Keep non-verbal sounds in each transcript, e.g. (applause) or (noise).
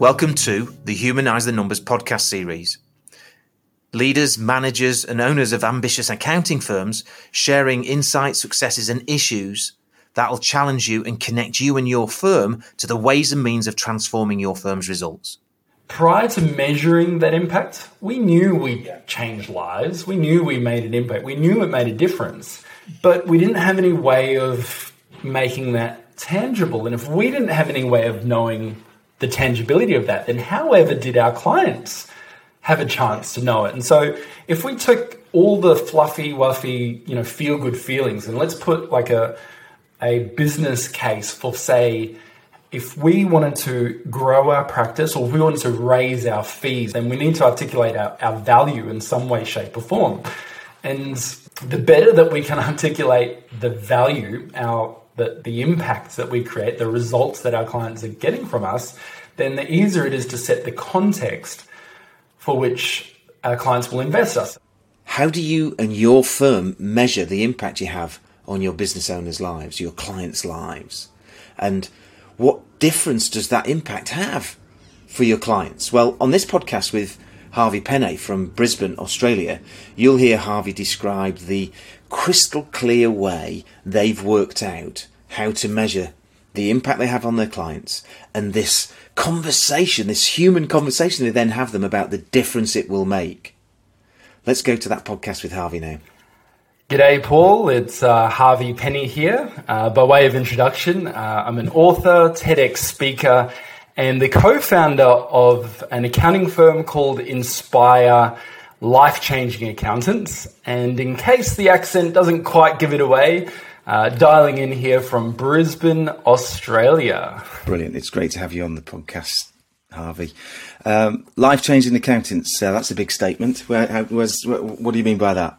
Welcome to the Humanize the Numbers podcast series. Leaders, managers, and owners of ambitious accounting firms sharing insights, successes, and issues that will challenge you and connect you and your firm to the ways and means of transforming your firm's results. Prior to measuring that impact, we knew we changed lives. We knew we made an impact. We knew it made a difference. But we didn't have any way of making that tangible. And if we didn't have any way of knowing the tangibility of that, then however did our clients have a chance to know it? And so if we took all the fluffy, wuffy, you know, feel good feelings and let's put like a a business case for say if we wanted to grow our practice or if we wanted to raise our fees, then we need to articulate our, our value in some way, shape, or form. And the better that we can (laughs) articulate the value, our the, the impact that we create, the results that our clients are getting from us, then the easier it is to set the context for which our clients will invest us. How do you and your firm measure the impact you have on your business owners' lives, your clients' lives? And what difference does that impact have for your clients? Well, on this podcast with Harvey Penny from Brisbane, Australia, you'll hear Harvey describe the crystal clear way they've worked out how to measure the impact they have on their clients and this conversation, this human conversation they then have them about the difference it will make. Let's go to that podcast with Harvey now. G'day, Paul. It's uh, Harvey Penny here. Uh, by way of introduction, uh, I'm an author, TEDx speaker, and the co founder of an accounting firm called Inspire Life Changing Accountants. And in case the accent doesn't quite give it away, uh, dialing in here from Brisbane, Australia. Brilliant. It's great to have you on the podcast, Harvey. Um, Life changing accountants, uh, that's a big statement. Where, how, what do you mean by that?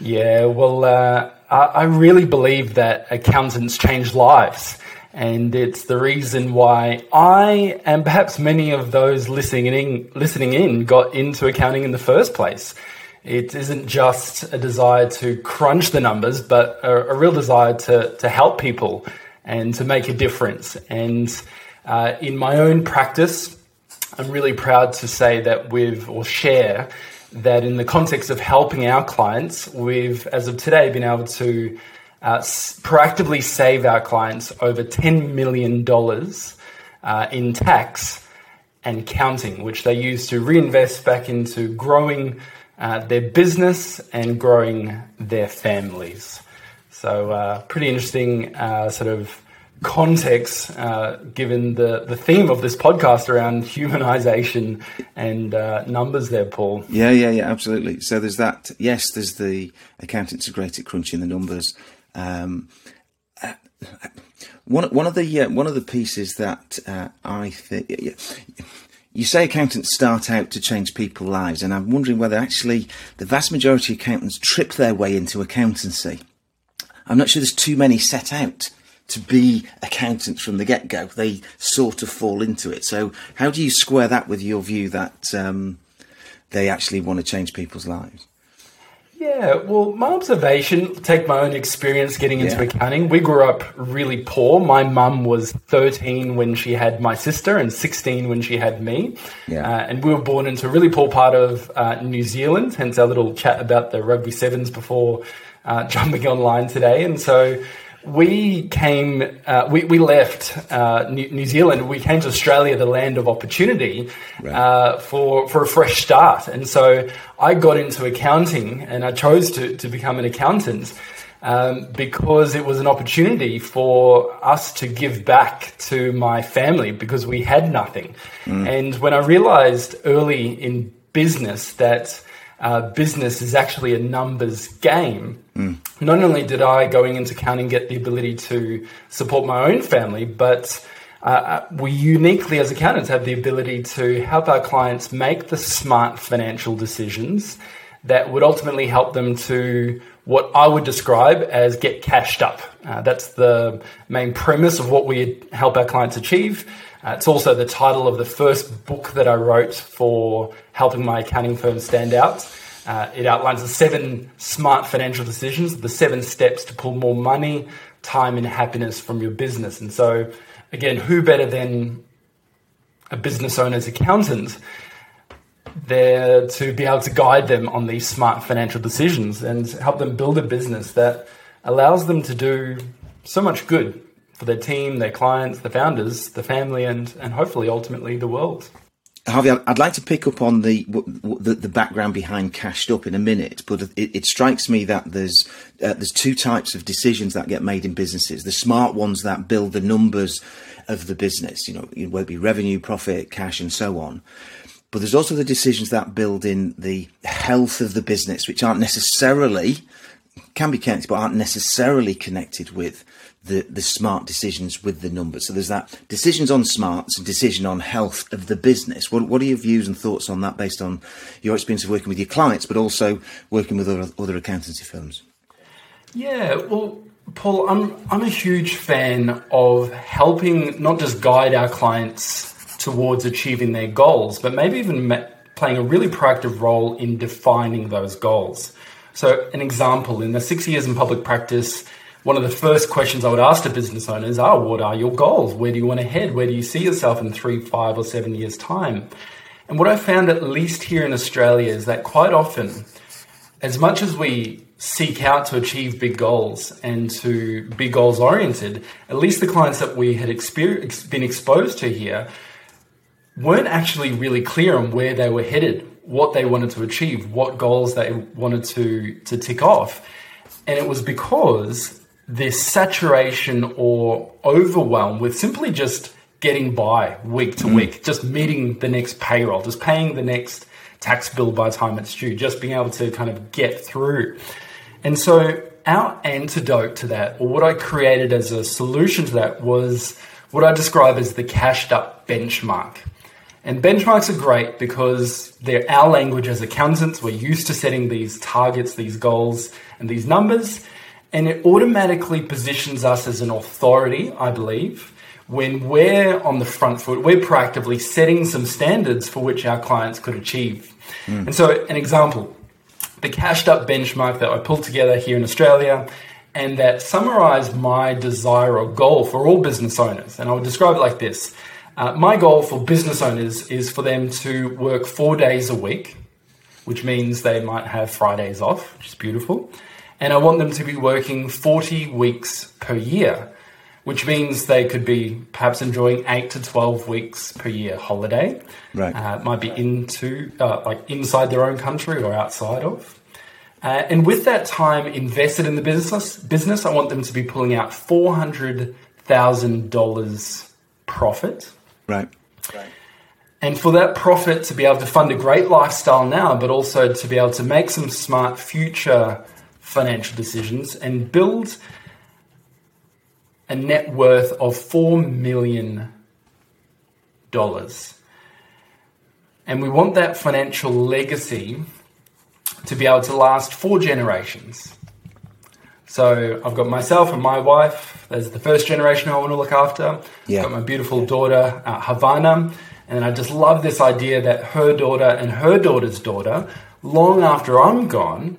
Yeah, well, uh, I, I really believe that accountants change lives. And it's the reason why I and perhaps many of those listening in, listening in got into accounting in the first place. It isn't just a desire to crunch the numbers, but a, a real desire to, to help people and to make a difference. And uh, in my own practice, I'm really proud to say that we've, or share, that in the context of helping our clients, we've, as of today, been able to uh, proactively save our clients over $10 million uh, in tax and counting, which they use to reinvest back into growing uh, their business and growing their families. So, uh, pretty interesting uh, sort of context uh, given the, the theme of this podcast around humanization and uh, numbers there, Paul. Yeah, yeah, yeah, absolutely. So, there's that. Yes, there's the accountants are great at crunching the numbers. Um, one, one of the one of the pieces that I think you say accountants start out to change people's lives, and I'm wondering whether actually the vast majority of accountants trip their way into accountancy. I'm not sure there's too many set out to be accountants from the get go. They sort of fall into it. So, how do you square that with your view that um, they actually want to change people's lives? Yeah, well, my observation, take my own experience getting into yeah. accounting. We grew up really poor. My mum was 13 when she had my sister and 16 when she had me. Yeah. Uh, and we were born into a really poor part of uh, New Zealand, hence our little chat about the rugby sevens before uh, (laughs) jumping online today. And so we came, uh, we, we left uh, New, New, Zealand. We came to Australia, the land of opportunity, right. uh, for for a fresh start. And so I got into accounting, and I chose to to become an accountant um, because it was an opportunity for us to give back to my family because we had nothing. Mm. And when I realized early in business that uh, business is actually a numbers game. Mm. Not only did I, going into accounting, get the ability to support my own family, but uh, uh, we uniquely, as accountants, have the ability to help our clients make the smart financial decisions that would ultimately help them to what I would describe as get cashed up. Uh, that's the main premise of what we help our clients achieve. Uh, it's also the title of the first book that I wrote for helping my accounting firm stand out. Uh, it outlines the seven smart financial decisions, the seven steps to pull more money, time, and happiness from your business. And so, again, who better than a business owner's accountant there to be able to guide them on these smart financial decisions and help them build a business that allows them to do so much good for their team, their clients, the founders, the family, and, and hopefully ultimately the world. Harvey, I'd like to pick up on the, the, the background behind Cashed Up in a minute, but it, it strikes me that there's uh, there's two types of decisions that get made in businesses: the smart ones that build the numbers of the business, you know, whether it be revenue, profit, cash, and so on. But there's also the decisions that build in the health of the business, which aren't necessarily can be connected, but aren't necessarily connected with the, the smart decisions with the numbers. So there's that decisions on smarts and decision on health of the business. What, what are your views and thoughts on that based on your experience of working with your clients, but also working with other, other accountancy firms? Yeah, well, Paul, I'm, I'm a huge fan of helping not just guide our clients towards achieving their goals, but maybe even playing a really proactive role in defining those goals. So, an example in the six years in public practice, one of the first questions I would ask to business owners are what are your goals? Where do you want to head? Where do you see yourself in three, five, or seven years' time? And what I found, at least here in Australia, is that quite often, as much as we seek out to achieve big goals and to be goals oriented, at least the clients that we had been exposed to here weren't actually really clear on where they were headed, what they wanted to achieve, what goals they wanted to, to tick off. And it was because this saturation or overwhelm with simply just getting by week to mm. week, just meeting the next payroll, just paying the next tax bill by the time it's due, just being able to kind of get through. And so, our antidote to that, or what I created as a solution to that, was what I describe as the cashed up benchmark. And benchmarks are great because they're our language as accountants. We're used to setting these targets, these goals, and these numbers. And it automatically positions us as an authority, I believe, when we're on the front foot, we're proactively setting some standards for which our clients could achieve. Mm. And so, an example the cashed up benchmark that I pulled together here in Australia and that summarized my desire or goal for all business owners. And I would describe it like this uh, My goal for business owners is for them to work four days a week, which means they might have Fridays off, which is beautiful and I want them to be working 40 weeks per year, which means they could be perhaps enjoying 8 to 12 weeks per year holiday. Right. Uh, might be into, uh, like inside their own country or outside of. Uh, and with that time invested in the business, business, I want them to be pulling out $400,000 profit. Right. Right. And for that profit to be able to fund a great lifestyle now, but also to be able to make some smart future financial decisions and build a net worth of $4 million. And we want that financial legacy to be able to last four generations. So I've got myself and my wife. There's the first generation I want to look after. Yeah. I've got my beautiful daughter, uh, Havana. And I just love this idea that her daughter and her daughter's daughter, long after I'm gone,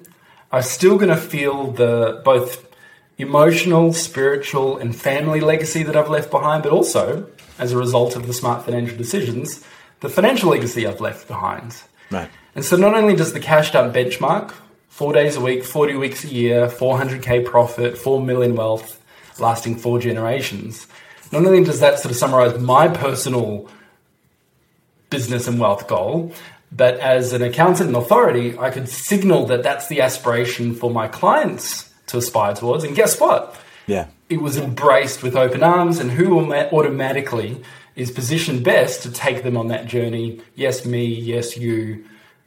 are still going to feel the both emotional, spiritual, and family legacy that I've left behind, but also as a result of the smart financial decisions, the financial legacy I've left behind. Right. And so not only does the cashed up benchmark, four days a week, 40 weeks a year, 400k profit, 4 million wealth, lasting four generations, not only does that sort of summarize my personal business and wealth goal, but as an accountant and authority, I could signal that that's the aspiration for my clients to aspire towards. And guess what? Yeah. It was embraced with open arms, and who automatically is positioned best to take them on that journey? Yes, me, yes, you,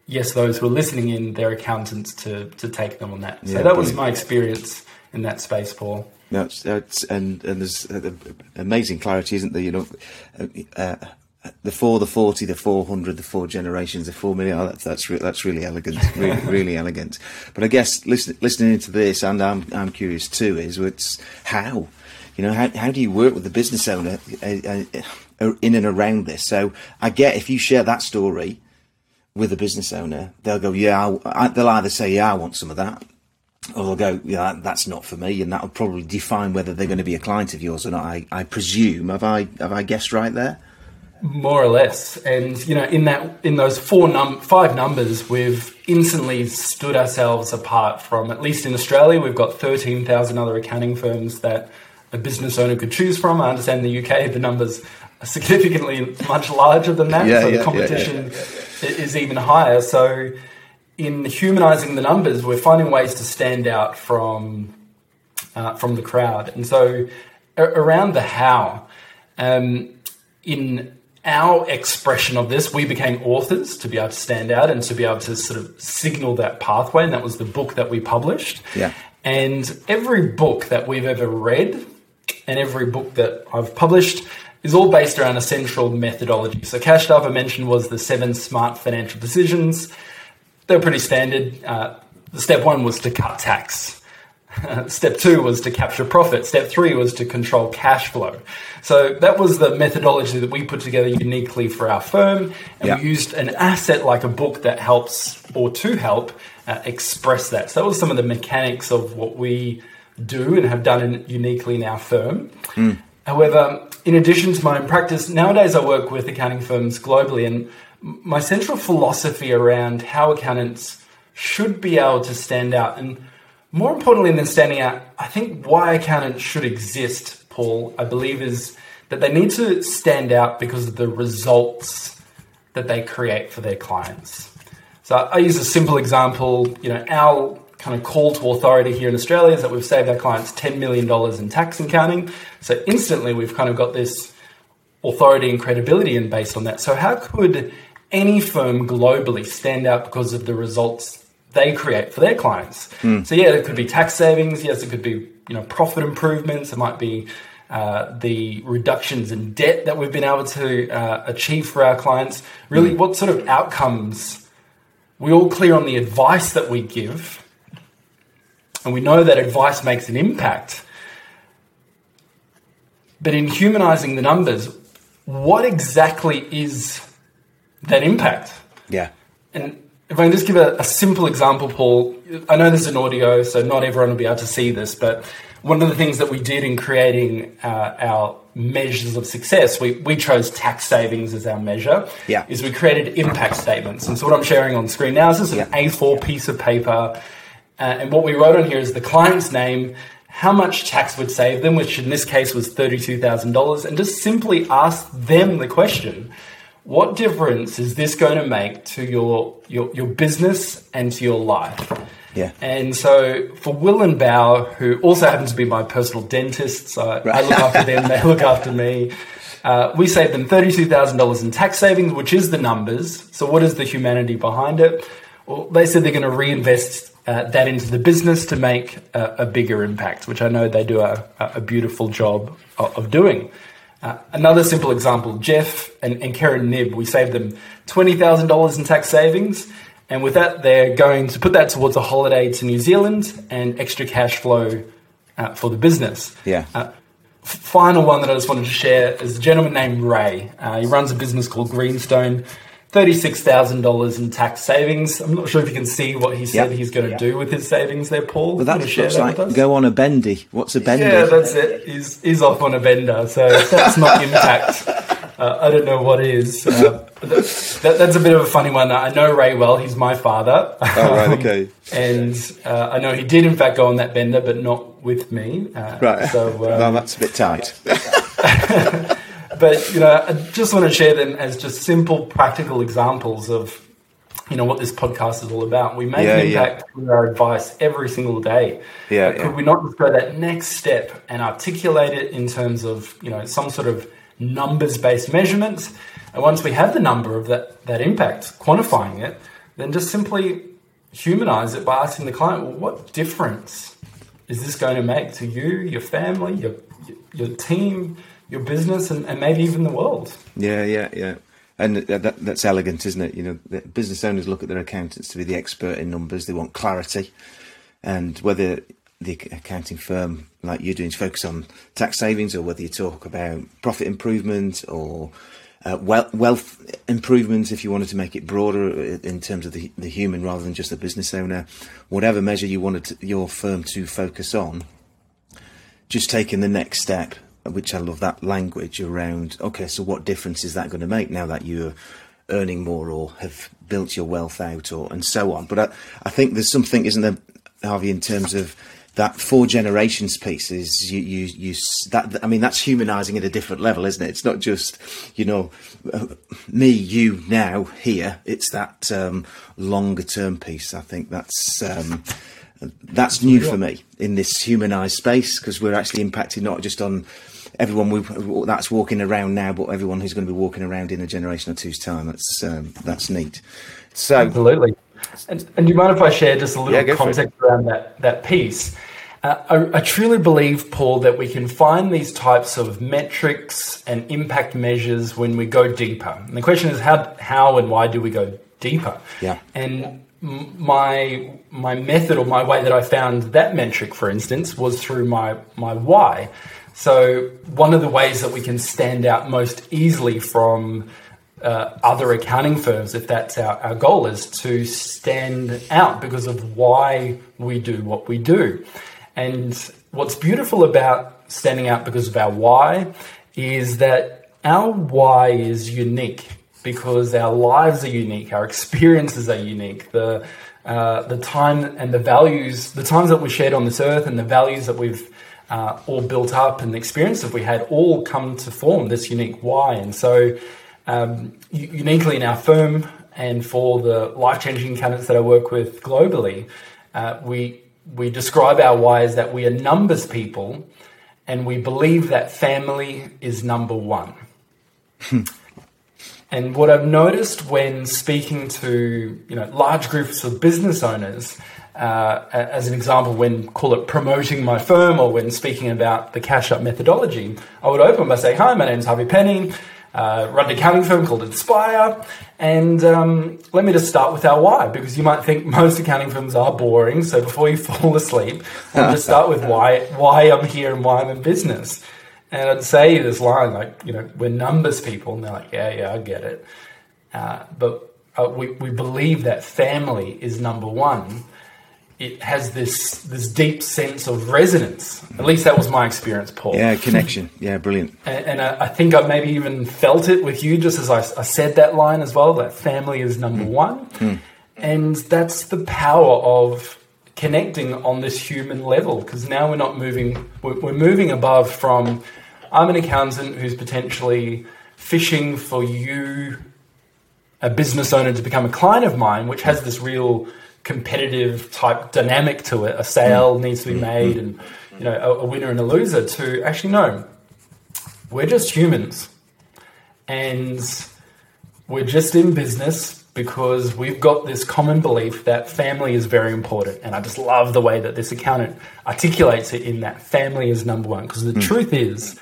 yes, those who are listening in, their accountants to, to take them on that. So yeah, that was my experience in that space, Paul. No, it's, it's, and and there's uh, amazing clarity, isn't there? You know, uh, uh the four, the forty, the four hundred, the four generations, the four million. Oh, that's that's, re- that's really elegant, (laughs) really, really elegant. But I guess listen, listening to this, and I'm I'm curious too, is it's how, you know, how how do you work with the business owner uh, uh, in and around this? So I get if you share that story with a business owner, they'll go, yeah, I, they'll either say, yeah, I want some of that, or they'll go, yeah, that's not for me, and that will probably define whether they're going to be a client of yours or not. I, I presume. Have I have I guessed right there? More or less, and you know, in that, in those four num, five numbers, we've instantly stood ourselves apart from. At least in Australia, we've got thirteen thousand other accounting firms that a business owner could choose from. I understand in the UK the numbers are significantly (laughs) much larger than that, Yeah, so yeah, the competition yeah, is even higher. So, in humanising the numbers, we're finding ways to stand out from uh, from the crowd. And so, a- around the how, um, in our expression of this, we became authors to be able to stand out and to be able to sort of signal that pathway. And that was the book that we published. Yeah. And every book that we've ever read and every book that I've published is all based around a central methodology. So, Cash Up I mentioned was the seven smart financial decisions. They're pretty standard. Uh, step one was to cut tax. (laughs) Step two was to capture profit. Step three was to control cash flow. So that was the methodology that we put together uniquely for our firm. And Yeah. we used an asset like a book that helps or to help uh, express that. So that was some of the mechanics of what we do and have done in, uniquely in our firm. However, in addition to my own practice, nowadays I work with accounting firms globally, and my central philosophy around how accountants should be able to stand out, and more importantly than standing out, I think why accountants should exist, Paul, I believe is that they need to stand out because of the results that they create for their clients. So I use a simple example. You know, our kind of call to authority here in Australia is that we've saved our clients $10 million in tax and accounting. So instantly we've kind of got this authority and credibility and based on that. So how could any firm globally stand out because of the results they create for their clients? So yeah, it could be tax savings. Yes, it could be you know profit improvements. It might be uh, the reductions in debt that we've been able to uh, achieve for our clients. Really, what sort of outcomes? We all clear on the advice that we give, and we know that advice makes an impact. But in humanizing the numbers, what exactly is that impact? Yeah. And if I can just give a, a simple example, Paul, I know this is an audio, so not everyone will be able to see this, but one of the things that we did in creating uh, our measures of success, we, we chose tax savings as our measure, Yeah. is we created impact statements. And so what I'm sharing on screen now is just an Yeah. A4 piece of paper. Uh, and what we wrote on here is the client's name, how much tax would save them, which in this case was $32,000, and just simply ask them the question what difference is this going to make to your, your, your business and to your life? Yeah. And so for Will and Bow, who also happens to be my personal dentists, I, I look after them, they look after me. Uh, we saved them $32,000 in tax savings, which is the numbers. So, what is the humanity behind it? Well, they said they're going to reinvest uh, that into the business to make a, a bigger impact, which I know they do a, a beautiful job of doing. Uh, another simple example Jeff and, and Karen Nibb, we saved them $20,000 in tax savings. And with that, they're going to put that towards a holiday to New Zealand and extra cash flow uh, for the business. Yeah. Uh, final one that I just wanted to share is a gentleman named Ray. Uh, he runs a business called Greenstone. $36,000 in tax savings. I'm not sure if you can see what he said Yep. he's going to do with his savings there, Paul. Well, that looks like go on a bendy. What's a bendy? Yeah, that's it. He's, he's off on a bender, so (laughs) that's not impact. Uh, I don't know what is. Uh, that, (laughs) that, that's a bit of a funny one. I know Ray well. He's my father. Oh, right, okay. and uh, I know he did, in fact, go on that bender, but not with me. Uh, Right. So, (laughs) um, well, that's a bit tight. But you know, I just want to share them as just simple, practical examples of you know what this podcast is all about. We make Yeah, an yeah. impact through our advice every single day. Yeah, But yeah. could we not just go that next step and articulate it in terms of you know some sort of numbers-based measurements? And once we have the number of that that impact, quantifying it, then just simply humanize it by asking the client, well, what difference is this going to make to you, your family, your your team, your business, and, and maybe even the world? Yeah, yeah, yeah. And that, that, that's elegant, isn't it? You know, business owners look at their accountants to be the expert in numbers. They want clarity, and whether the accounting firm like you're doing is focus on tax savings, or whether you talk about profit improvement or uh, wealth, wealth improvement, if you wanted to make it broader in terms of the, the human rather than just the business owner, whatever measure you wanted to, your firm to focus on, just taking the next step which I love that language around. Okay, so what difference is that going to make now that you're earning more or have built your wealth out, or and so on? But I, I think there's something, isn't there, Harvey, in terms of that four generations piece is you, you, you, that, I mean, that's humanizing at a different level, isn't it? It's not just, you know, uh, me, you now here. It's that, um, longer term piece. I think that's, um, that's new for me in this humanized space because we're actually impacting not just on everyone we, that's walking around now, but everyone who's going to be walking around in a generation or two's time. That's, um, that's neat. So, absolutely. And, and do you mind if I share just a little yeah, context around that, that piece? Uh, I, I, truly believe, Paul, that we can find these types of metrics and impact measures when we go deeper. And the question is, how, how and why do we go deeper? Yeah. And my my method or my way that I found that metric, for instance, was through my my why. So one of the ways that we can stand out most easily from uh, other accounting firms, if that's our, our goal, is to stand out because of why we do what we do. And what's beautiful about standing out because of our why is that our why is unique because our lives are unique, our experiences are unique. The uh, the time and the values, the times that we shared on this earth, and the values that we've uh, all built up, and the experience that we had, all come to form this unique why. And so, um, uniquely in our firm, and for the life changing candidates that I work with globally, uh, we we describe our why as that we are numbers people and we believe that family is number one. and what I've noticed when speaking to you know large groups of business owners, uh, as an example, when call it promoting my firm or when speaking about the cash up methodology, I would open by saying, "Hi, my name is Harvey Penny uh, run an accounting firm called Inspire. And um, let me just start with our why, because you might think most accounting firms are boring. So before you (laughs) fall asleep, I'll just start with why why I'm here and why I'm in business. And I'd say this line like, you know, we're numbers people, and they're like, yeah, yeah, I get it. Uh, but uh, we we believe that family is number one it has this this deep sense of resonance. At least that was my experience, Paul. Yeah, connection. (laughs) Yeah, brilliant. And, and I, I, think I maybe even felt it with you, just as I, I said that line as well. That family is number mm. one, mm. and that's the power of connecting on this human level. Because now we're not moving; we're, we're moving above from. I'm an accountant who's potentially fishing for you, a business owner, to become a client of mine, which has this real competitive type dynamic to it. A sale mm. needs to be mm. made, and you know, a, a winner and a loser. To actually no, we're just humans, and we're just in business because we've got this common belief that family is very important. And I just love the way that this accountant articulates it in that family is number one. Because the mm. truth is,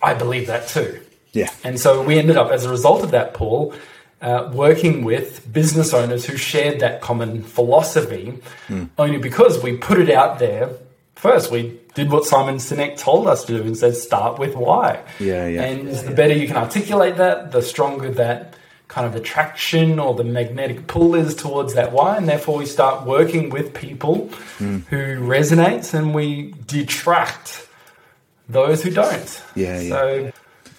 I believe that too. Yeah. And so we ended up, as a result of that, Paul, uh, working with business owners who shared that common philosophy, mm. only because we put it out there first. We did what Simon Sinek told us to do and said, start with why. Yeah, yeah. And yeah, the yeah. better you can articulate that, the stronger that kind of attraction or the magnetic pull is towards that why. And therefore, we start working with people mm. who resonates and we detract those who don't. Yeah, yeah.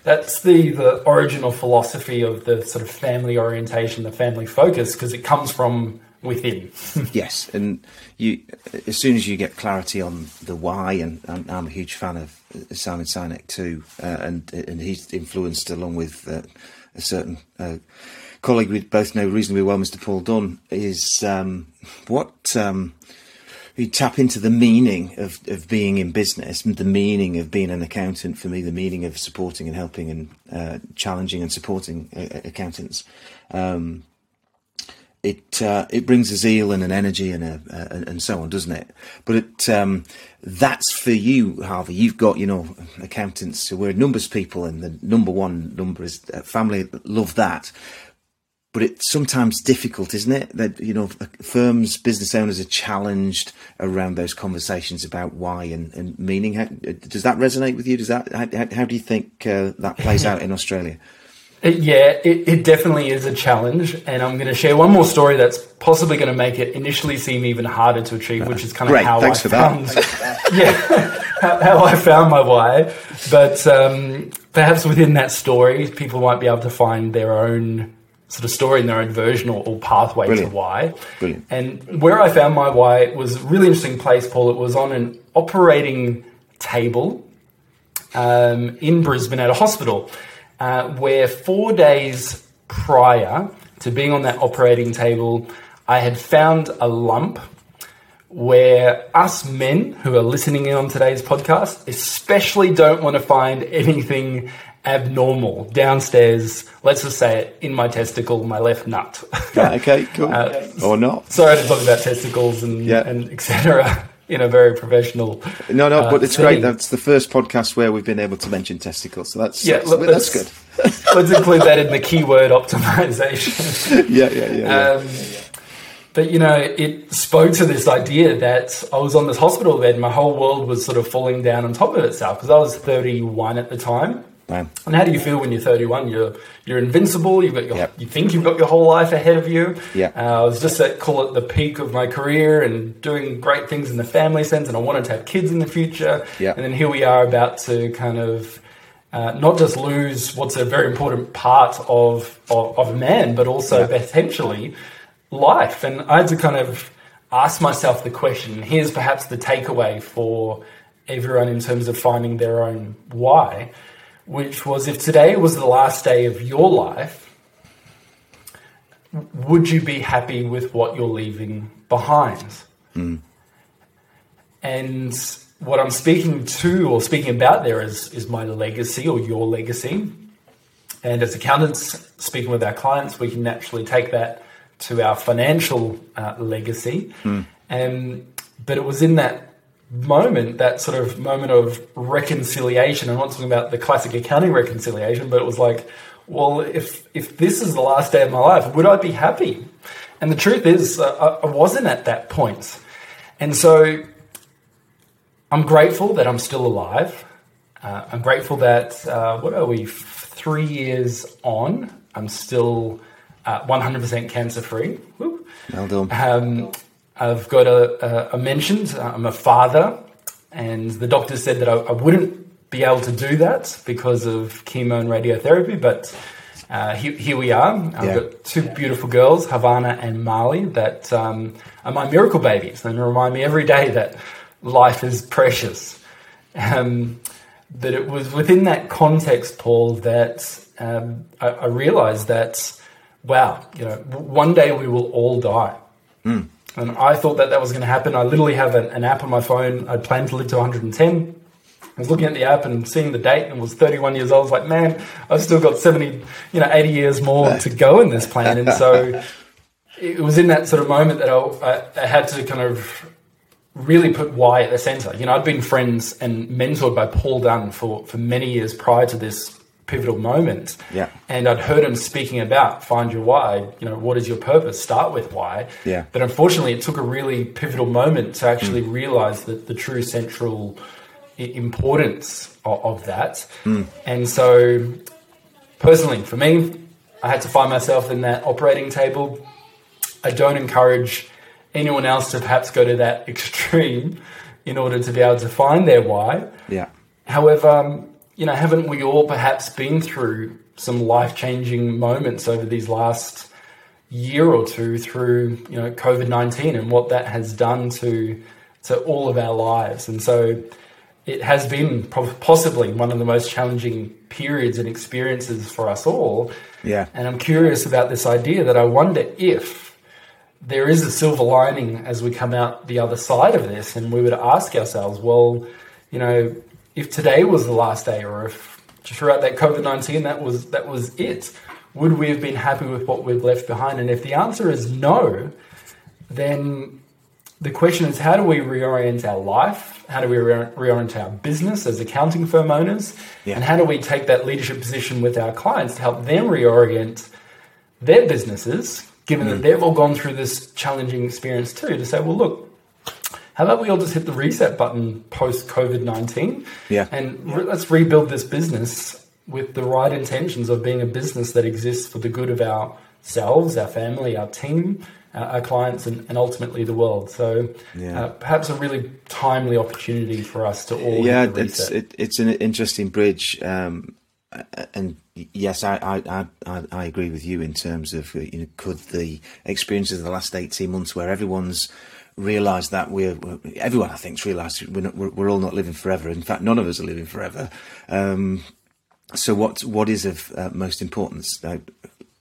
That's the, the original philosophy of the sort of family orientation, the family focus, because it comes from within. (laughs) yes, and you as soon as you get clarity on the why, and, and I'm a huge fan of Simon Sinek too, uh, and and he's influenced along with uh, a certain uh, colleague we both know reasonably well, Mr. Paul Dunn, is um, what. Um, you tap into the meaning of, of being in business, the meaning of being an accountant for me, the meaning of supporting and helping and uh, challenging and supporting uh, accountants. Um, it uh, it brings a zeal and an energy and a, uh, and so on, doesn't it? But it um, that's for you, Harvey. You've got you know accountants who we're numbers people, and the number one number is uh, family. Love that but it's sometimes difficult, isn't it? That you know, firms, business owners are challenged around those conversations about why and, and meaning. How, does that resonate with you? Does that? How, how do you think uh, that plays out in Australia? (laughs) Yeah, it, it, definitely is a challenge, and I'm going to share one more story that's possibly going to make it initially seem even harder to achieve, which is kind of Great, how thanks I for found. That. (laughs) yeah, how, how, I found my why, but um, perhaps within that story, people might be able to find their own sort of story in their own version or, or pathway Brilliant. to why. Brilliant. And where I found my why was a really interesting place, Paul. It was on an operating table um, in Brisbane at a hospital, uh, where four days prior to being on that operating table, I had found a lump where us men who are listening in on today's podcast especially don't want to find anything abnormal downstairs. Let's just say it in my testicle, my left nut. Yeah, okay, cool. Uh, or not. Sorry to talk about testicles and Yeah. and etc. in a very professional. No, no, uh, but it's setting. great. That's the first podcast where we've been able to mention testicles. So that's Yeah, that's, look, that's good. Let's include that in the (laughs) keyword optimization. Yeah, yeah, yeah. yeah. Um, but you know, it spoke to this idea that I was on this hospital bed, and my whole world was sort of falling down on top of itself because I was 31 at the time. Man. And how do you feel when you're 31? You're you're invincible. You've got your, Yep. you think you've got your whole life ahead of you. Yeah. Uh, I was just at call it the peak of my career and doing great things in the family sense, and I wanted to have kids in the future. Yeah. And then here we are about to kind of uh, not just lose what's a very important part of of, of a man, but also Yeah. potentially life. And I had to kind of ask myself the question. Here's perhaps the takeaway for everyone in terms of finding their own why, which was if today was the last day of your life, would you be happy with what you're leaving behind? And what I'm speaking to or speaking about there is, is my legacy or your legacy. And as accountants, speaking with our clients, we can naturally take that to our financial uh, legacy. Um, but it was in that moment, that sort of moment of reconciliation. I'm not talking about the classic accounting reconciliation, but it was like, well, if if this is the last day of my life, would I be happy? And the truth is, uh, I wasn't at that point. And so I'm grateful that I'm still alive. Uh, I'm grateful that, uh, what are we, three years on, I'm still uh, 100% cancer free. Well done. Um, I've got a, a, a mentioned, I'm a father, and the doctor said that I, I wouldn't be able to do that because of chemo and radiotherapy, but uh, here, here we are. I've Yeah. got two beautiful girls, Havana and Marley, that um, are my miracle babies and remind me every day that life is precious. Um, that it was within that context, Paul, that um, I, I realized that, wow, you know, one day we will all die. And I thought that that was going to happen. I literally have an, an app on my phone. I planned to live to 110. I was looking at the app and seeing the date and was 31 years old. I was like, man, I've still got 70, you know, 80 years more to go in this plan. And so (laughs) it was in that sort of moment that I, I, had to kind of really put why at the center. You know, I'd been friends and mentored by Paul Dunn for, for many years prior to this pivotal moment. Yeah. And I'd heard him speaking about find your why, you know, what is your purpose? Start with why. Yeah. But unfortunately, it took a really pivotal moment to actually realize that the true central importance of, of that. And so, personally, for me, I had to find myself in that operating table. I don't encourage anyone else to perhaps go to that (laughs) extreme in order to be able to find their why. Yeah. However, um, you know, haven't we all perhaps been through some life changing moments over these last year or two through, you know, COVID 19 and what that has done to, to all of our lives? And so it has been possibly one of the most challenging periods and experiences for us all. Yeah. And I'm curious about this idea that I wonder if there is a silver lining as we come out the other side of this and we would ask ourselves, well, you know, if today was the last day or if throughout that COVID-19 that was that was it, would we have been happy with what we've left behind? And if the answer is no, then the question is how do we reorient our life? How do we reorient our business as accounting firm owners? Yeah. And how do we take that leadership position with our clients to help them reorient their businesses, given that mm. they've all gone through this challenging experience too, to say, well, look, how about we all just hit the reset button post COVID 19 Yeah. and re- let's rebuild this business with the right intentions of being a business that exists for the good of ourselves, our family, our team, uh, our clients and, and, ultimately the world. So yeah. uh, perhaps a really timely opportunity for us to all. Yeah, it's it, it's an interesting bridge. Um, and yes, I, I, I, I agree with you in terms of you know, could the experiences of the last eighteen months, where everyone's realised that we're everyone I think's realised we're, we're, we're all not living forever. In fact, none of us are living forever. Um, so what what is of uh, most importance? Uh,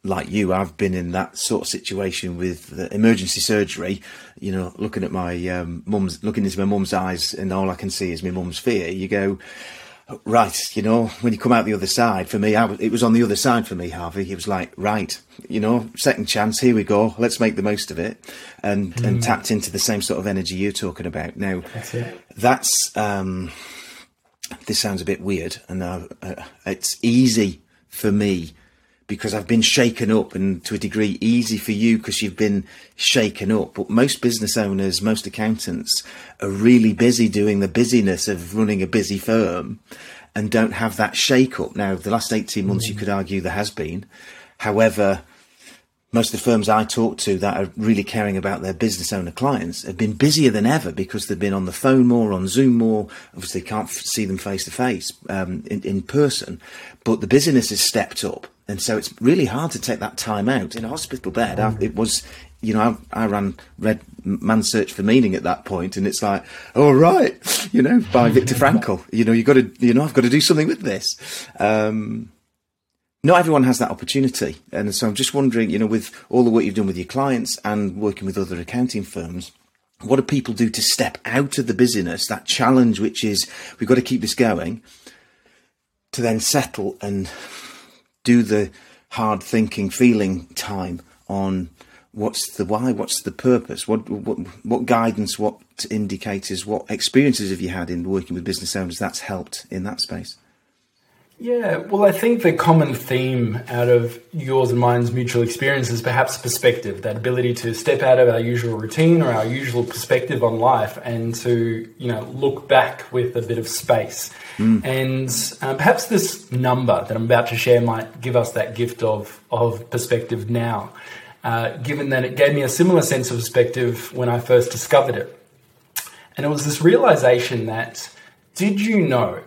like you, I've been in that sort of situation with emergency surgery. You know, looking at my um, mum's, looking into my mum's eyes, and all I can see is my mum's fear. You go, right. You know, when you come out the other side, for me, it was on the other side for me, Harvey. It was like, right, you know, second chance. Here we go. Let's make the most of it, and mm. and tapped into the same sort of energy you're talking about. Now, that's, that's um, this sounds a bit weird, and uh, uh, it's easy for me because I've been shaken up and to a degree easy for you because you've been shaken up. But most business owners, most accountants are really busy doing the busyness of running a busy firm and don't have that shake up. Now, the last 18 months, mm-hmm. you mm. could argue there has been. However, most of the firms I talk to that are really caring about their business owner clients have been busier than ever because they've been on the phone more, on Zoom more. Obviously, can't see them face to face in person, but the busyness has stepped up and so it's really hard to take that time out in a hospital bed. I, it was, you know, I, I, ran read Man's Search for Meaning at that point, and it's like, all oh, right, you know, by Viktor Frankl. You know, you've got to, you know, I've got to do something with this. Um, not everyone has that opportunity, and so I'm just wondering, you know, with all the work you've done with your clients and working with other accounting firms. What do people do to step out of the busyness, that challenge, which is we've got to keep this going, to then settle and do the hard thinking, feeling time on what's the why, what's the purpose, what what, what guidance, what indicators, what experiences have you had in working with business owners that's helped in that space? Yeah, well, I think the common theme out of yours and mine's mutual experience is perhaps perspective, that ability to step out of our usual routine or our usual perspective on life and to, you know, look back with a bit of space. Mm. And uh, perhaps this number that I'm about to share might give us that gift of, of perspective now, uh, given that it gave me a similar sense of perspective when I first discovered it. And it was this realization that did you know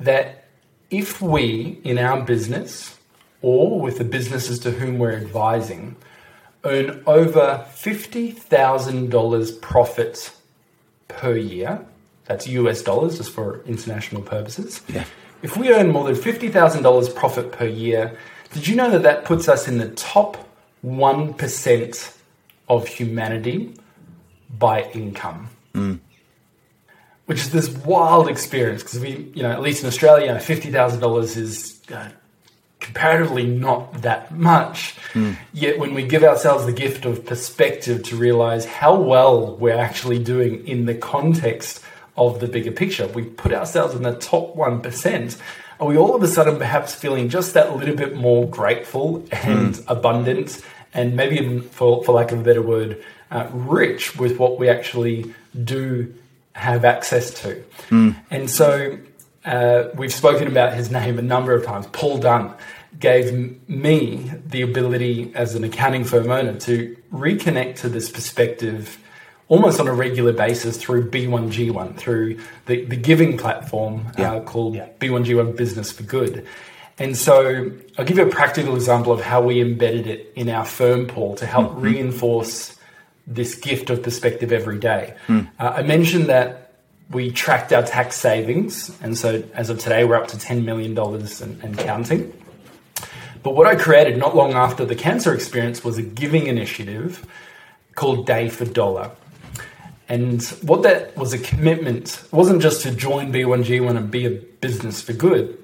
that if we in our business or with the businesses to whom we're advising earn over $50,000 profit per year, that's US dollars, just for international purposes. Yeah. If we earn more than $50,000 profit per year, did you know that that puts us in the top 1% of humanity by income? Mm. Which is this wild experience because we, you know, at least in Australia, $50,000 is uh, comparatively not that much. Mm. Yet when we give ourselves the gift of perspective to realize how well we're actually doing in the context of the bigger picture. We put ourselves in the top 1%. Are we all of a sudden perhaps feeling just that little bit more grateful and mm. abundant and maybe even, for, for lack of a better word, uh, rich with what we actually do have access to? Mm. And so uh, we've spoken about his name a number of times. Paul Dunn gave me the ability as an accounting firm owner to reconnect to this perspective almost on a regular basis through B1G1, through the, the giving platform uh, yeah. uh, called yeah. B1G1 Business for Good. And so I'll give you a practical example of how we embedded it in our firm, Paul, to help mm-hmm. reinforce this gift of perspective every day. Mm. Uh, I mentioned that we tracked our tax savings. And so as of today, we're up to $10 million and, and counting. But what I created not long after the cancer experience was a giving initiative called Day for Dollar. And what that was a commitment wasn't just to join B1G1 and be a business for good,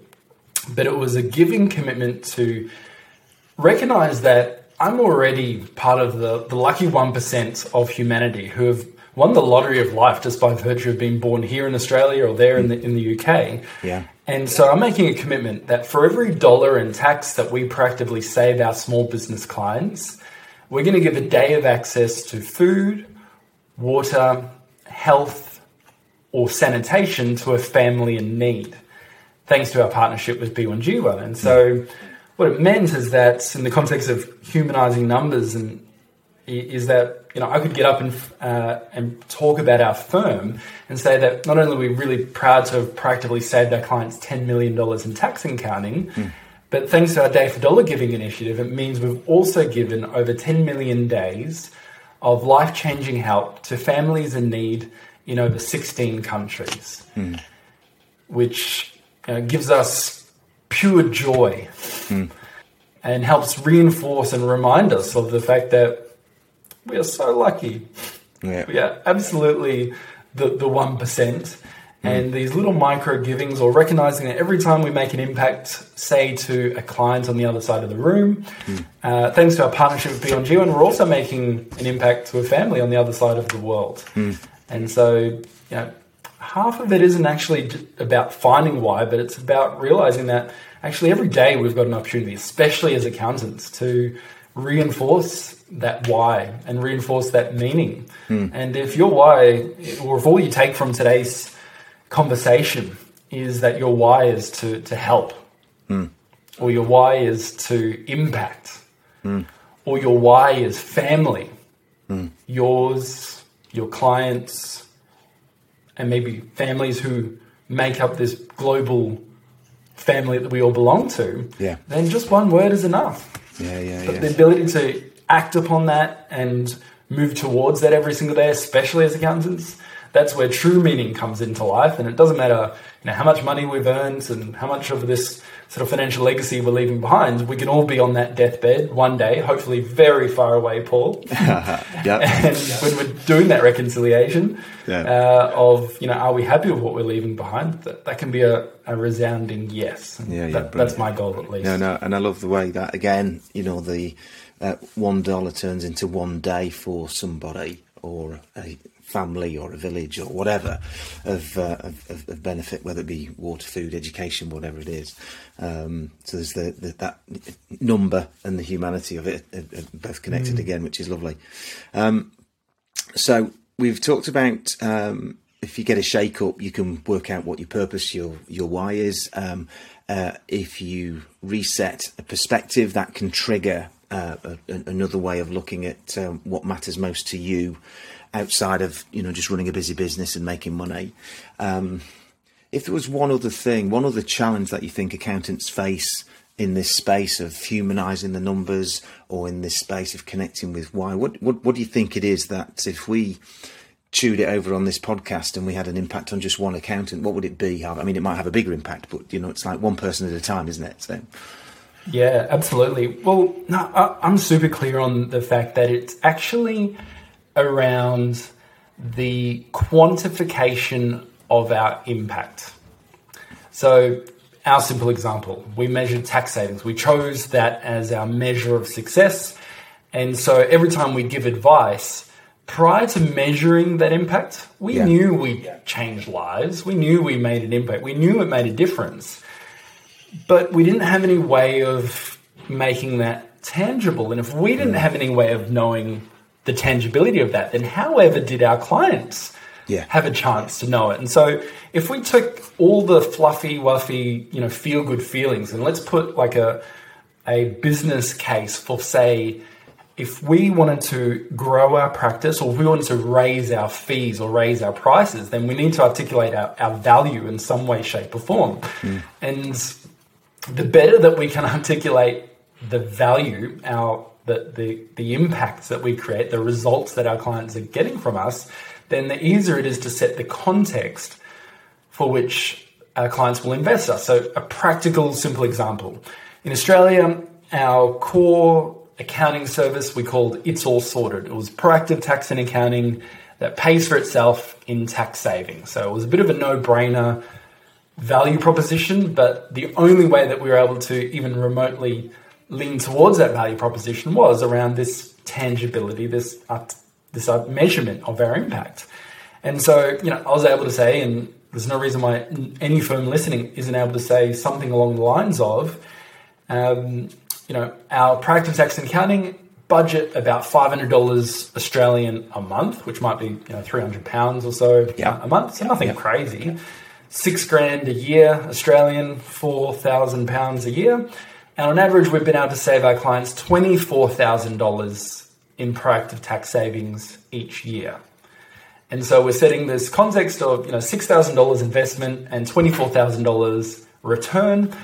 but it was a giving commitment to recognize that I'm already part of the, the lucky 1% of humanity who have won the lottery of life just by virtue of being born here in Australia or there in the, in the UK. Yeah. And so I'm making a commitment that for every dollar in tax that we proactively save our small business clients, we're going to give a day of access to food, water, health, or sanitation to a family in need, thanks to our partnership with B1G1. And so, what it meant is that, in the context of humanizing numbers and is that you know I could get up and uh, and talk about our firm and say that not only are we really proud to have practically saved our clients ten million dollars in tax and accounting, mm. but thanks to our Day for Dollar Giving initiative, it means we've also given over ten million days of life changing help to families in need in over sixteen countries, mm. which you know, gives us pure joy. Mm and helps reinforce and remind us of the fact that we are so lucky. Yeah. We are absolutely the, the 1%. Mm. And these little micro givings, or recognizing that every time we make an impact, say to a client on the other side of the room, mm. uh, thanks to our partnership with B1G1, and we're also making an impact to a family on the other side of the world. Mm. And so, you know, half of it isn't actually about finding why, but it's about realizing that actually every day we've got an opportunity, especially as accountants, to reinforce that why and reinforce that meaning. Mm. And if your why, or if all you take from today's conversation is that your why is to, to help, mm. or your why is to impact, mm. or your why is family, hmm. yours, your clients, and maybe families who make up this global family that we all belong to, yeah. then just one word is enough. Yeah, yeah, but yeah. The ability to act upon that and move towards that every single day, especially as accountants, that's where true meaning comes into life. And it doesn't matter, you know, how much money we've earned and how much of this sort of financial legacy we're leaving behind. We can all be on that deathbed one day, hopefully very far away, Paul. (laughs) (laughs) yep. And when we're doing that reconciliation yeah. uh, of, you know, are we happy with what we're leaving behind? That, that can be a, a resounding yes. Yeah, yeah, that, that's my goal at least. No, no, and I love the way that again, you know, the uh, one dollar turns into one day for somebody or a family or a village or whatever of, uh, of, of, benefit, whether it be water, food, education, whatever it is. Um, so there's the, the, that number and the humanity of it are, are both connected mm. again, which is lovely. Um, so we've talked about um, if you get a shake up, you can work out what your purpose, your your why is. Um, uh, if you reset a perspective, that can trigger uh, a, another way of looking at um, what matters most to you outside of you know just running a busy business and making money. Um, if there was one other thing, one other challenge that you think accountants face in this space of humanizing the numbers or in this space of connecting with why, what what, what do you think it is that if we chewed it over on this podcast and we had an impact on just one accountant, what would it be? I mean, it might have a bigger impact, but you know, it's like one person at a time, isn't it? So. Yeah, absolutely. Well, no, I'm super clear on the fact that it's actually around the quantification of our impact. So, our simple example, we measured tax savings. We chose that as our measure of success. And so, every time we give advice, prior to measuring that impact, we yeah. knew we changed lives. We knew we made an impact. We knew it made a difference. But we didn't have any way of making that tangible. And if we didn't mm. have any way of knowing the tangibility of that, then however did our clients yeah. have a chance to know it? And so if we took all the fluffy, wuffy, you know, feel good feelings and let's put like a a business case for say if we wanted to grow our practice or if we wanted to raise our fees or raise our prices, then we need to articulate our, our value in some way, shape, or form. Mm. And the better that we can (laughs) articulate the value, our the, the the impacts that we create, the results that our clients are getting from us, then the easier it is to set the context for which our clients will invest us. So a practical, simple example. In Australia, our core accounting service we called It's All Sorted. It was proactive tax and accounting that pays for itself in tax savings. So it was a bit of a no brainer value proposition, but the only way that we were able to even remotely lean towards that value proposition was around this tangibility, this uh, this uh, measurement of our impact. And so, you know, I was able to say, and there's no reason why any firm listening isn't able to say something along the lines of, um, you know, our proactive tax and accounting budget about $500 Australian a month, which might be, you know, 300 pounds or so yeah. a month. So nothing yeah. crazy. Six grand a year Australian, 4,000 pounds a year. And on average, we've been able to save our clients $24,000 in proactive tax savings each year. And so we're setting this context of you know six thousand dollars investment and twenty four thousand dollars return.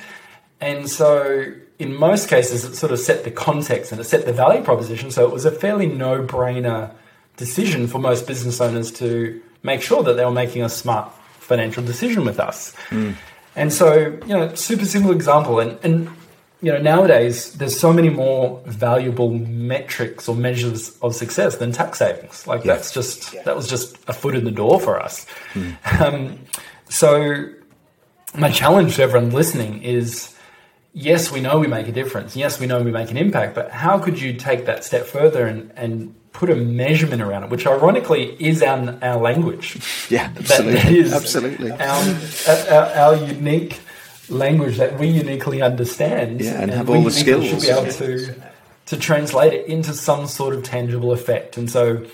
And so in most cases it sort of set the context and it set the value proposition. So it was a fairly no brainer decision for most business owners to make sure that they were making a smart financial decision with us. Mm. And so, you know, super simple example. And, and, you know, nowadays there's so many more valuable metrics or measures of success than tax savings. Like yeah. that's just, yeah. that was just a foot in the door for us. Mm. Um, so my challenge to everyone listening is, yes, we know we make a difference. Yes, we know we make an impact, but how could you take that step further and, and put a measurement around it, which ironically is our, our language. Yeah, absolutely. That, that is absolutely. Our, our, our, unique language that we uniquely understand. Yeah, and, and have all the skills. should be able to, to translate it into some sort of tangible effect. And so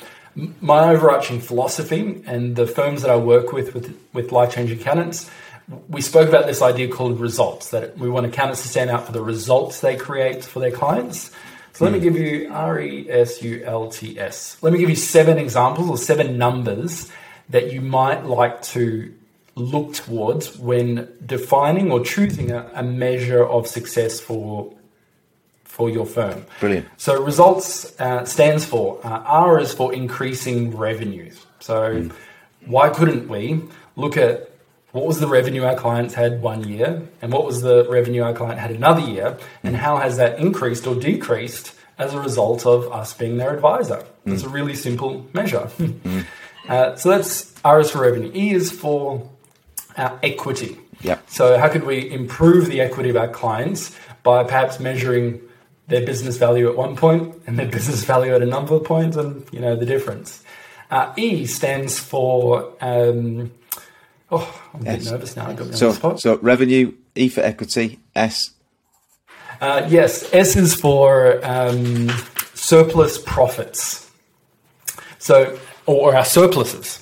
my overarching philosophy and the firms that I work with, with, with life changing accountants, we spoke about this idea called results, that we want accountants to stand out for the results they create for their clients so let me hmm. give you R E S U L T S. Let me give you seven examples or seven numbers that you might like to look towards when defining or choosing a, a measure of success for for your firm. Brilliant. So results uh, stands for uh, R is for increasing revenues. So mm. why couldn't we look at what was the revenue our clients had one year and what was the revenue our client had another year and how has that increased or decreased as a result of us being their advisor it's a really simple measure mm. (laughs) uh, so that's r is for revenue e is for our equity yep. so how could we improve the equity of our clients by perhaps measuring their business value at one point and their business (laughs) value at another point and you know the difference uh, e stands for um, Oh, I'm a bit nervous now. I got me so, on the spot. So revenue, E for equity, S. Uh, yes, S is for um, surplus profits. So, or our surpluses.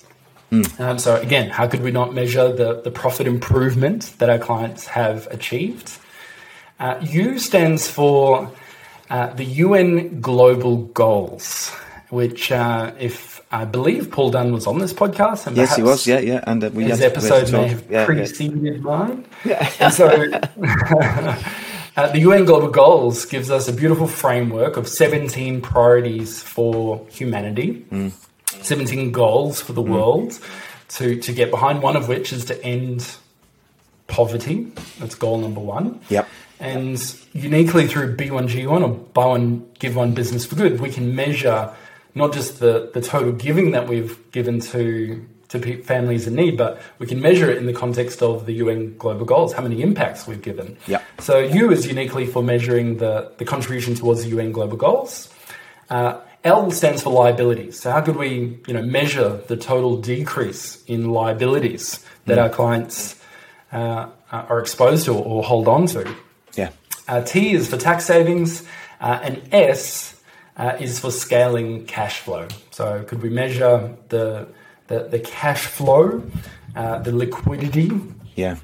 Mm. Um, so again, how could we not measure the, the profit improvement that our clients have achieved? Uh, U stands for uh, the UN Global Goals, which, uh, if I believe Paul Dunn was on this podcast. And yes, he was. Yeah, yeah. And uh, we his episode may have yeah, preceded yeah. mine. Yeah. (laughs) and so, (laughs) uh, the UN Global Goals gives us a beautiful framework of 17 priorities for humanity, mm. 17 goals for the mm. world to, to get behind, one of which is to end poverty. That's goal number one. Yep. And uniquely through B1G1 or Buy One, Give One Business for Good, we can measure not just the, the total giving that we've given to to families in need, but we can measure it in the context of the UN global goals, how many impacts we've given. Yeah. So U is uniquely for measuring the, the contribution towards the UN global goals. Uh, L stands for liabilities. So how could we, you know, measure the total decrease in liabilities that mm. our clients uh, are exposed to or hold on to? Yeah. Uh, T is for tax savings, uh, and S uh, is for scaling cash flow. So, could we measure the the, the cash flow, uh, the liquidity? Yeah.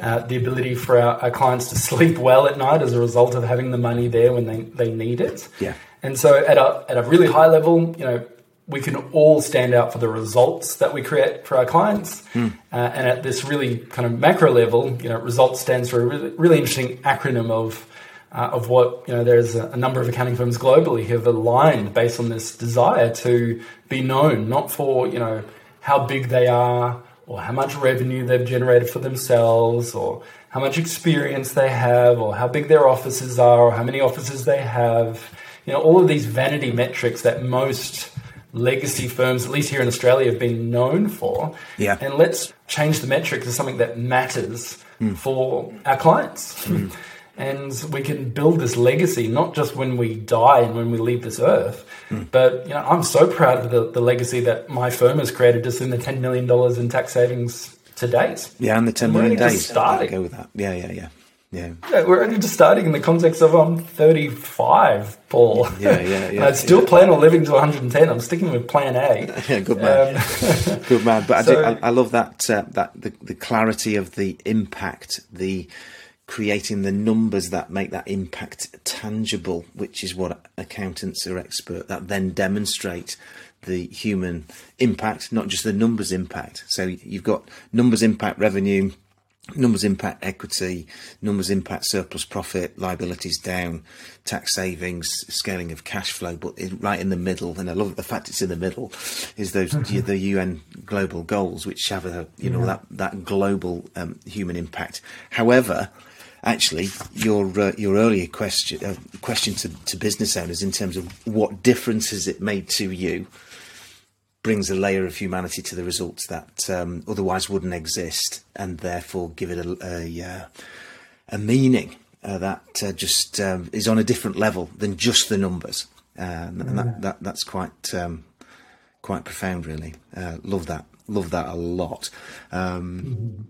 Uh, the ability for our, our, clients to (laughs) sleep well at night as a result of having the money there when they, they need it. Yeah. And so at a, at a really high level, you know, we can all stand out for the results that we create for our clients. Mm. Uh, and at this really kind of macro level, you know, results stands for a really, really interesting acronym of uh, of what you know there's a, a, number of accounting firms globally who have aligned based on this desire to be known not for you know how big they are or how much revenue they've generated for themselves or how much experience they have or how big their offices are or how many offices they have you know all of these vanity metrics that most legacy firms at least here in Australia have been known for. Yeah. And let's change the metric to something that matters mm. for our clients. Mm (laughs) and we can build this legacy not just when we die and when we leave this earth mm. but you know i'm so proud of the, the legacy that my firm has created just in the $10 million in tax savings to date. Yeah and the 10 million days. starting. go with that. Yeah yeah yeah yeah. yeah. we're only just starting in the context of I'm 35, Paul. Yeah, yeah, (laughs) yeah. I still yeah. plan on living to 110. I'm sticking with Plan A. (laughs) yeah, good man, um, (laughs) good man. But so, I, do, I, I, love that uh, that the, the clarity of the impact, the creating the numbers that make that impact tangible, which is what accountants are expert that then demonstrate the human impact, not just the numbers impact. So you've got numbers impact revenue, numbers impact equity, numbers impact surplus profit, liabilities down, tax savings, scaling of cash flow, but right in the middle, and I love the fact it's in the middle, is those mm-hmm. (laughs) the UN global goals, which have a you know that that global um, human impact. However, actually, your uh, your earlier question uh, question to, to business owners in terms of what difference has it made to you brings a layer of humanity to the results that um, otherwise wouldn't exist, and therefore give it a a, uh, a meaning uh, that uh, just um, is on a different level than just the numbers, um, and that, that, that's quite um, quite profound, really. Uh, love that, love that a lot. Um,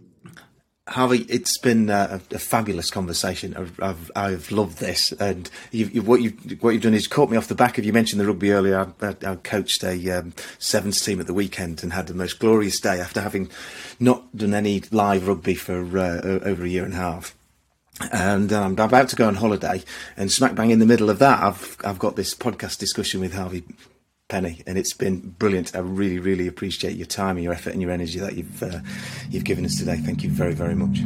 Harvey, it's been a, a fabulous conversation. I've, I've, I've, loved this, and you've, you've, what you've what you've done is caught me off the back of. You mentioned the rugby earlier. I, I coached a um, sevens team at the weekend and had the most glorious day after having not done any live rugby for uh, over a year and a half. And um, I'm about to go on holiday, and smack bang in the middle of that, I've I've got this podcast discussion with Harvey Penny, and it's been brilliant. I really, really appreciate your time, and your effort, and your energy that you've uh, you've given us today. Thank you very, very much.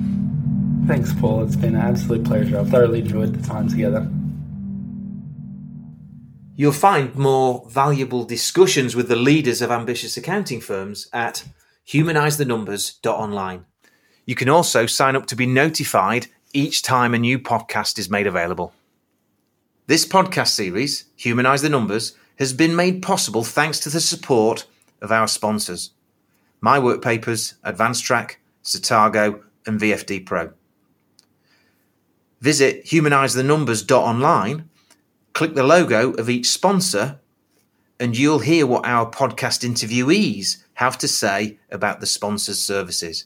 Thanks, Paul. It's been an absolute pleasure. I've thoroughly enjoyed the time together. You'll find more valuable discussions with the leaders of ambitious accounting firms at humanizethenumbers.online. You can also sign up to be notified each time a new podcast is made available. This podcast series, Humanize the Numbers, has been made possible thanks to the support of our sponsors My Work Papers, Advanced Track, Satago, and VFD Pro. Visit humanizethenumbers.online, click the logo of each sponsor, and you'll hear what our podcast interviewees have to say about the sponsor's services.